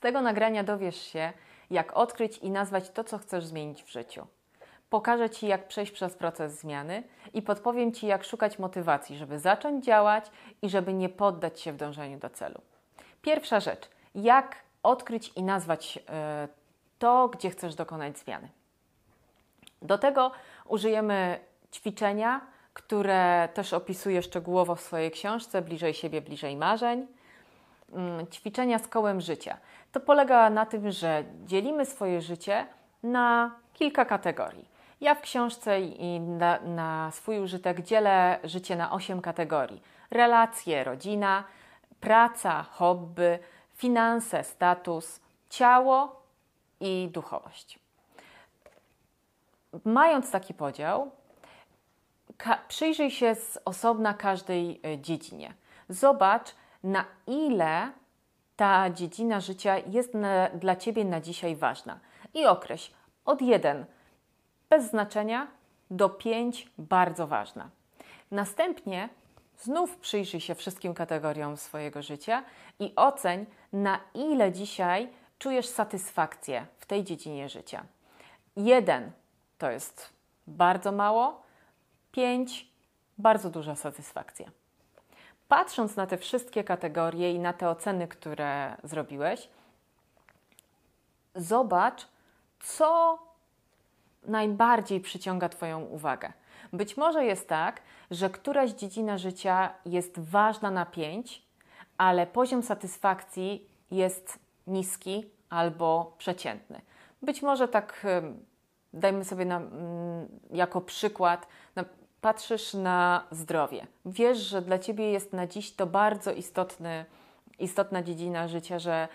tego nagrania dowiesz się, jak odkryć i nazwać to, co chcesz zmienić w życiu. Pokażę Ci, jak przejść przez proces zmiany i podpowiem Ci, jak szukać motywacji, żeby zacząć działać i żeby nie poddać się w dążeniu do celu. Pierwsza rzecz, jak odkryć i nazwać e, to, gdzie chcesz dokonać zmiany. Do tego użyjemy ćwiczenia, które też opisuję szczegółowo w swojej książce Bliżej siebie, bliżej marzeń. Mm, ćwiczenia z kołem życia. To polega na tym, że dzielimy swoje życie na kilka kategorii. Ja w książce i na, na swój użytek dzielę życie na osiem kategorii: relacje, rodzina, praca, hobby, finanse, status, ciało i duchowość. Mając taki podział, przyjrzyj się z osobna każdej e, dziedzinie. Zobacz, na ile ta dziedzina życia jest na, dla Ciebie na dzisiaj ważna. I określ od 1 bez znaczenia do 5 bardzo ważna. Następnie znów przyjrzyj się wszystkim kategoriom swojego życia i oceń, na ile dzisiaj czujesz satysfakcję w tej dziedzinie życia. 1 to jest bardzo mało, 5 bardzo duża satysfakcja. Patrząc na te wszystkie kategorie i na te oceny, które zrobiłeś, zobacz, co najbardziej przyciąga Twoją uwagę. Być może jest tak, że któraś dziedzina życia jest ważna na 5, ale poziom satysfakcji jest niski albo przeciętny. Być może tak, dajmy sobie na, mm, jako przykład, na, patrzysz na zdrowie. Wiesz, że dla ciebie jest na dziś to bardzo istotny, istotna dziedzina życia, że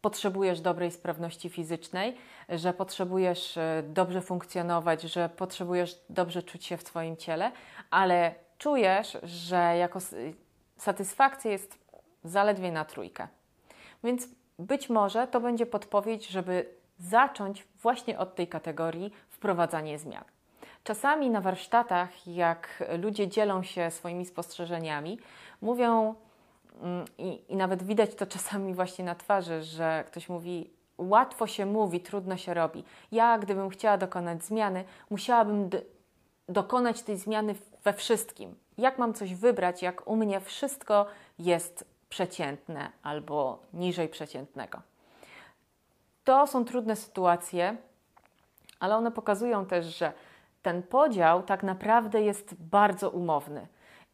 potrzebujesz dobrej sprawności fizycznej, że potrzebujesz e, dobrze funkcjonować, że potrzebujesz dobrze czuć się w Twoim ciele, ale czujesz, że jako satysfakcja jest zaledwie na trójkę. Więc być może to będzie podpowiedź, żeby zacząć właśnie od tej kategorii wprowadzanie zmian. Czasami na warsztatach, jak ludzie dzielą się swoimi spostrzeżeniami, mówią, mm, i, i nawet widać to czasami właśnie na twarzy, że ktoś mówi, łatwo się mówi, trudno się robi. Ja, gdybym chciała dokonać zmiany, musiałabym dokonać tej zmiany we wszystkim. Jak mam coś wybrać, jak u mnie wszystko jest przeciętne albo niżej przeciętnego? To są trudne sytuacje, ale one pokazują też, że ten podział tak naprawdę jest bardzo umowny.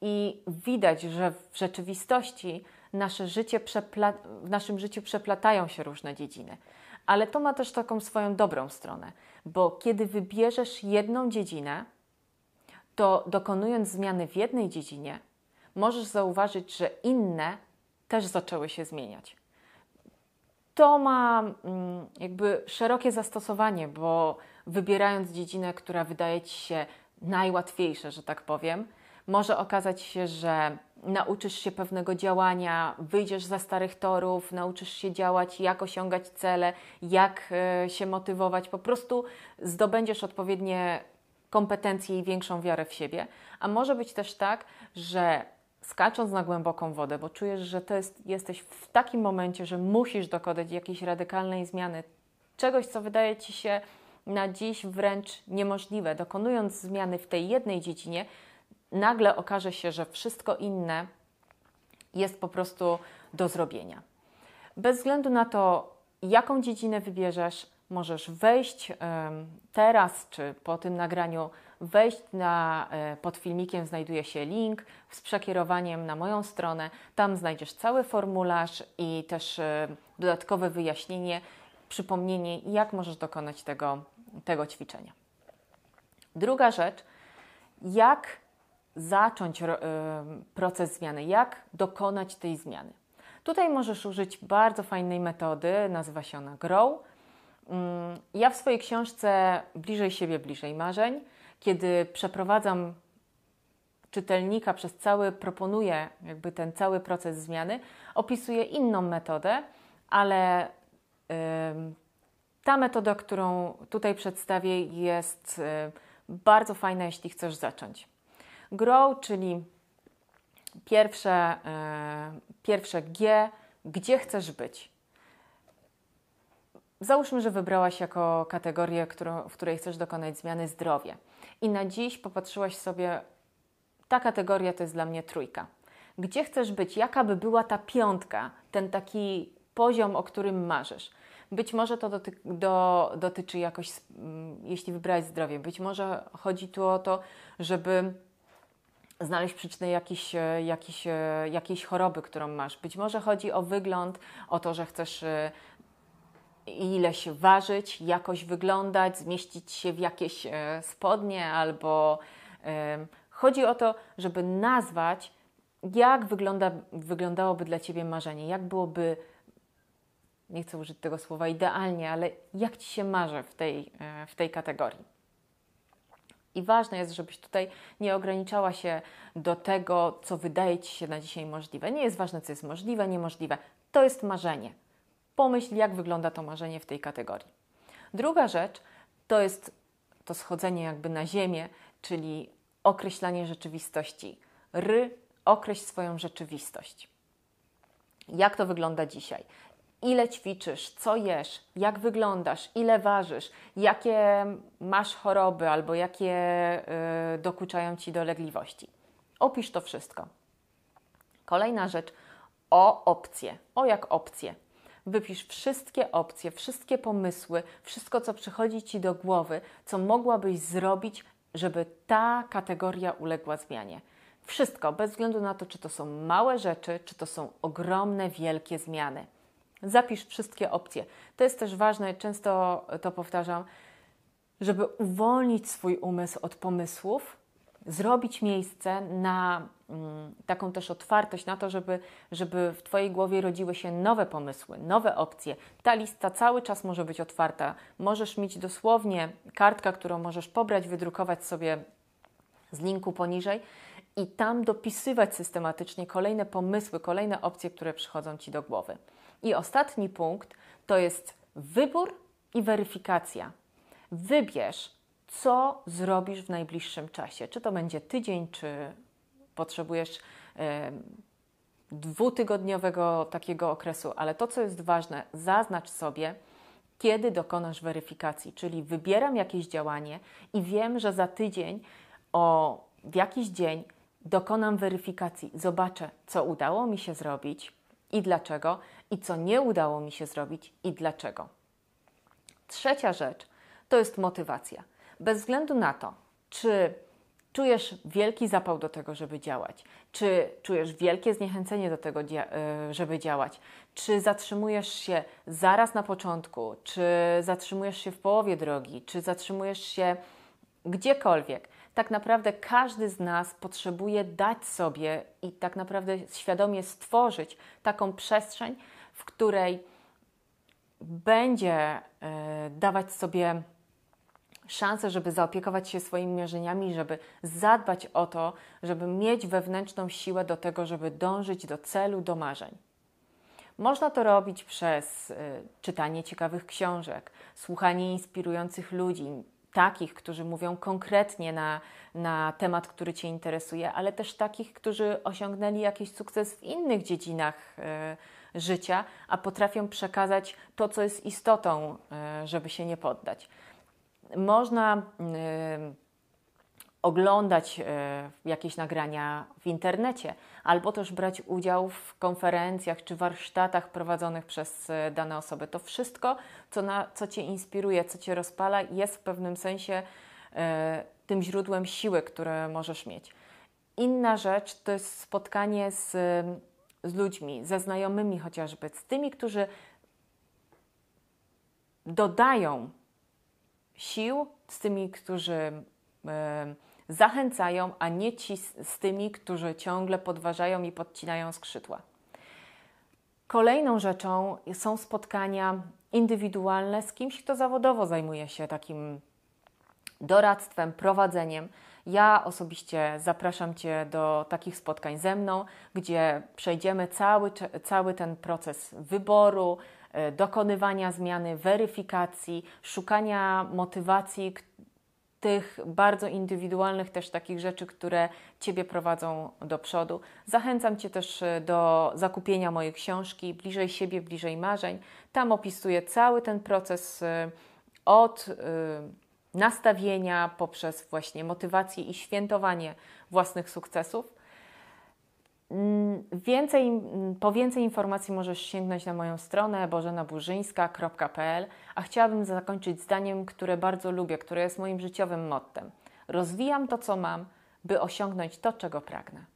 I widać, że w rzeczywistości nasze życie w naszym życiu przeplatają się różne dziedziny. Ale to ma też taką swoją dobrą stronę, bo kiedy wybierzesz jedną dziedzinę, to dokonując zmiany w jednej dziedzinie, możesz zauważyć, że inne też zaczęły się zmieniać. To ma mm, jakby szerokie zastosowanie, bo wybierając dziedzinę, która wydaje Ci się najłatwiejsza, że tak powiem, może okazać się, że nauczysz się pewnego działania, wyjdziesz za starych torów, nauczysz się działać, jak osiągać cele, jak e, się motywować, po prostu zdobędziesz odpowiednie kompetencje i większą wiarę w siebie. A może być też tak, że skacząc na głęboką wodę, bo czujesz, że to jest, jesteś w takim momencie, że musisz dokonać jakiejś radykalnej zmiany, czegoś, co wydaje ci się na dziś wręcz niemożliwe. Dokonując zmiany w tej jednej dziedzinie, nagle okaże się, że wszystko inne jest po prostu do zrobienia. Bez względu na to, jaką dziedzinę wybierzesz, możesz wejść teraz czy po tym nagraniu, wejść na, e, pod filmikiem znajduje się link z przekierowaniem na moją stronę. Tam znajdziesz cały formularz i też e, dodatkowe wyjaśnienie, przypomnienie, jak możesz dokonać tego tego ćwiczenia. Druga rzecz, jak zacząć e, proces zmiany, jak dokonać tej zmiany. Tutaj możesz użyć bardzo fajnej metody, nazywa się ona Grow. Mm, ja w swojej książce Bliżej siebie, bliżej marzeń, kiedy przeprowadzam czytelnika przez cały, proponuję jakby ten cały proces zmiany, opisuję inną metodę, ale ta metoda, którą tutaj przedstawię, jest y, bardzo fajna, jeśli chcesz zacząć. Grow, czyli pierwsze, y, pierwsze G, gdzie chcesz być. załóżmy, że wybrałaś jako kategorię, którą, w której chcesz dokonać zmiany zdrowie. I na dziś popatrzyłaś sobie, ta kategoria to jest dla mnie trójka. Gdzie chcesz być? Jaka by była ta piątka, ten taki poziom, o którym marzysz? Być może to doty do, dotyczy jakoś, mm, jeśli wybrałeś zdrowie, być może chodzi tu o to, żeby znaleźć przyczynę jakiejś, e, jakiejś, e, jakiejś choroby, którą masz. Być może chodzi o wygląd, o to, że chcesz e, ileś ważyć, jakoś wyglądać, zmieścić się w jakieś spodnie albo chodzi o to, żeby nazwać, jak wygląda, wyglądałoby dla Ciebie marzenie, jak byłoby, nie chcę użyć tego słowa idealnie, ale jak Ci się marzy w tej, w tej kategorii. I ważne jest, żebyś tutaj nie ograniczała się do tego, co wydaje Ci się na dzisiaj możliwe. Nie jest ważne, co jest możliwe, niemożliwe. To jest marzenie. Pomyśl, jak wygląda to marzenie w tej kategorii. Druga rzecz to jest to schodzenie jakby na ziemię, czyli określanie rzeczywistości. Ry, określ swoją rzeczywistość. Jak to wygląda dzisiaj? Ile ćwiczysz, co jesz, jak wyglądasz, ile ważysz, jakie masz choroby albo jakie y, dokuczają ci dolegliwości. Opisz to wszystko. Kolejna rzecz o opcje. O jak opcje. Wypisz wszystkie opcje, wszystkie pomysły, wszystko, co przychodzi ci do głowy, co mogłabyś zrobić, żeby ta kategoria uległa zmianie. Wszystko, bez względu na to, czy to są małe rzeczy, czy to są ogromne, wielkie zmiany. Zapisz wszystkie opcje. To jest też ważne, często to powtarzam, żeby uwolnić swój umysł od pomysłów, zrobić miejsce na mm, taką też otwartość na to, żeby, żeby w Twojej głowie rodziły się nowe pomysły, nowe opcje. Ta lista cały czas może być otwarta. Możesz mieć dosłownie kartkę, którą możesz pobrać, wydrukować sobie z linku poniżej i tam dopisywać systematycznie kolejne pomysły, kolejne opcje, które przychodzą Ci do głowy. I ostatni punkt to jest wybór i weryfikacja. Wybierz, co zrobisz w najbliższym czasie. Czy to będzie tydzień, czy potrzebujesz dwutygodniowego takiego okresu, ale to, co jest ważne, zaznacz sobie, kiedy dokonasz weryfikacji, czyli wybieram jakieś działanie i wiem, że za tydzień o w jakiś dzień dokonam weryfikacji, zobaczę, co udało mi się zrobić i dlaczego, i co nie udało mi się zrobić i dlaczego. Trzecia rzecz to jest motywacja. Bez względu na to, czy czujesz wielki zapał do tego, żeby działać, czy czujesz wielkie zniechęcenie do tego, e, żeby działać, czy zatrzymujesz się zaraz na początku, czy zatrzymujesz się w połowie drogi, czy zatrzymujesz się gdziekolwiek tak naprawdę każdy z nas potrzebuje dać sobie i tak naprawdę świadomie stworzyć taką przestrzeń, w której będzie y, dawać sobie szansę, żeby zaopiekować się swoimi marzeniami, żeby zadbać o to, żeby mieć wewnętrzną siłę do tego, żeby dążyć do celu, do marzeń. Można to robić przez y, czytanie ciekawych książek, słuchanie inspirujących ludzi, takich, którzy mówią konkretnie na, na temat, który Cię interesuje, ale też takich, którzy osiągnęli jakiś sukces w innych dziedzinach y, życia, a potrafią przekazać to, co jest istotą, y, żeby się nie poddać. Można y, oglądać e, jakieś nagrania w internecie, albo też brać udział w konferencjach czy warsztatach prowadzonych przez e, dane osoby. To wszystko, co, na, co Cię inspiruje, co Cię rozpala, jest w pewnym sensie e, tym źródłem siły, które możesz mieć. Inna rzecz to jest spotkanie z, z ludźmi, ze znajomymi chociażby, z tymi, którzy dodają sił, z tymi, którzy zachęcają, a nie ci z tymi, którzy ciągle podważają i podcinają skrzydła. Kolejną rzeczą są spotkania indywidualne z kimś, kto zawodowo zajmuje się takim doradztwem, prowadzeniem. Ja osobiście zapraszam Cię do takich spotkań ze mną, gdzie przejdziemy cały, cały ten proces wyboru, e, dokonywania zmiany, weryfikacji, szukania motywacji, tych bardzo indywidualnych też takich rzeczy, które Ciebie prowadzą do przodu. Zachęcam Cię też e, do zakupienia mojej książki Bliżej siebie, bliżej marzeń. Tam opisuję cały ten proces e, od nastawienia poprzez właśnie motywację i świętowanie własnych sukcesów. Mm, więcej, mm, po więcej informacji możesz sięgnąć na moją stronę bożenaburzyńska.pl, a chciałabym zakończyć zdaniem, które bardzo lubię, które jest moim życiowym mottem. Rozwijam to, co mam, by osiągnąć to, czego pragnę.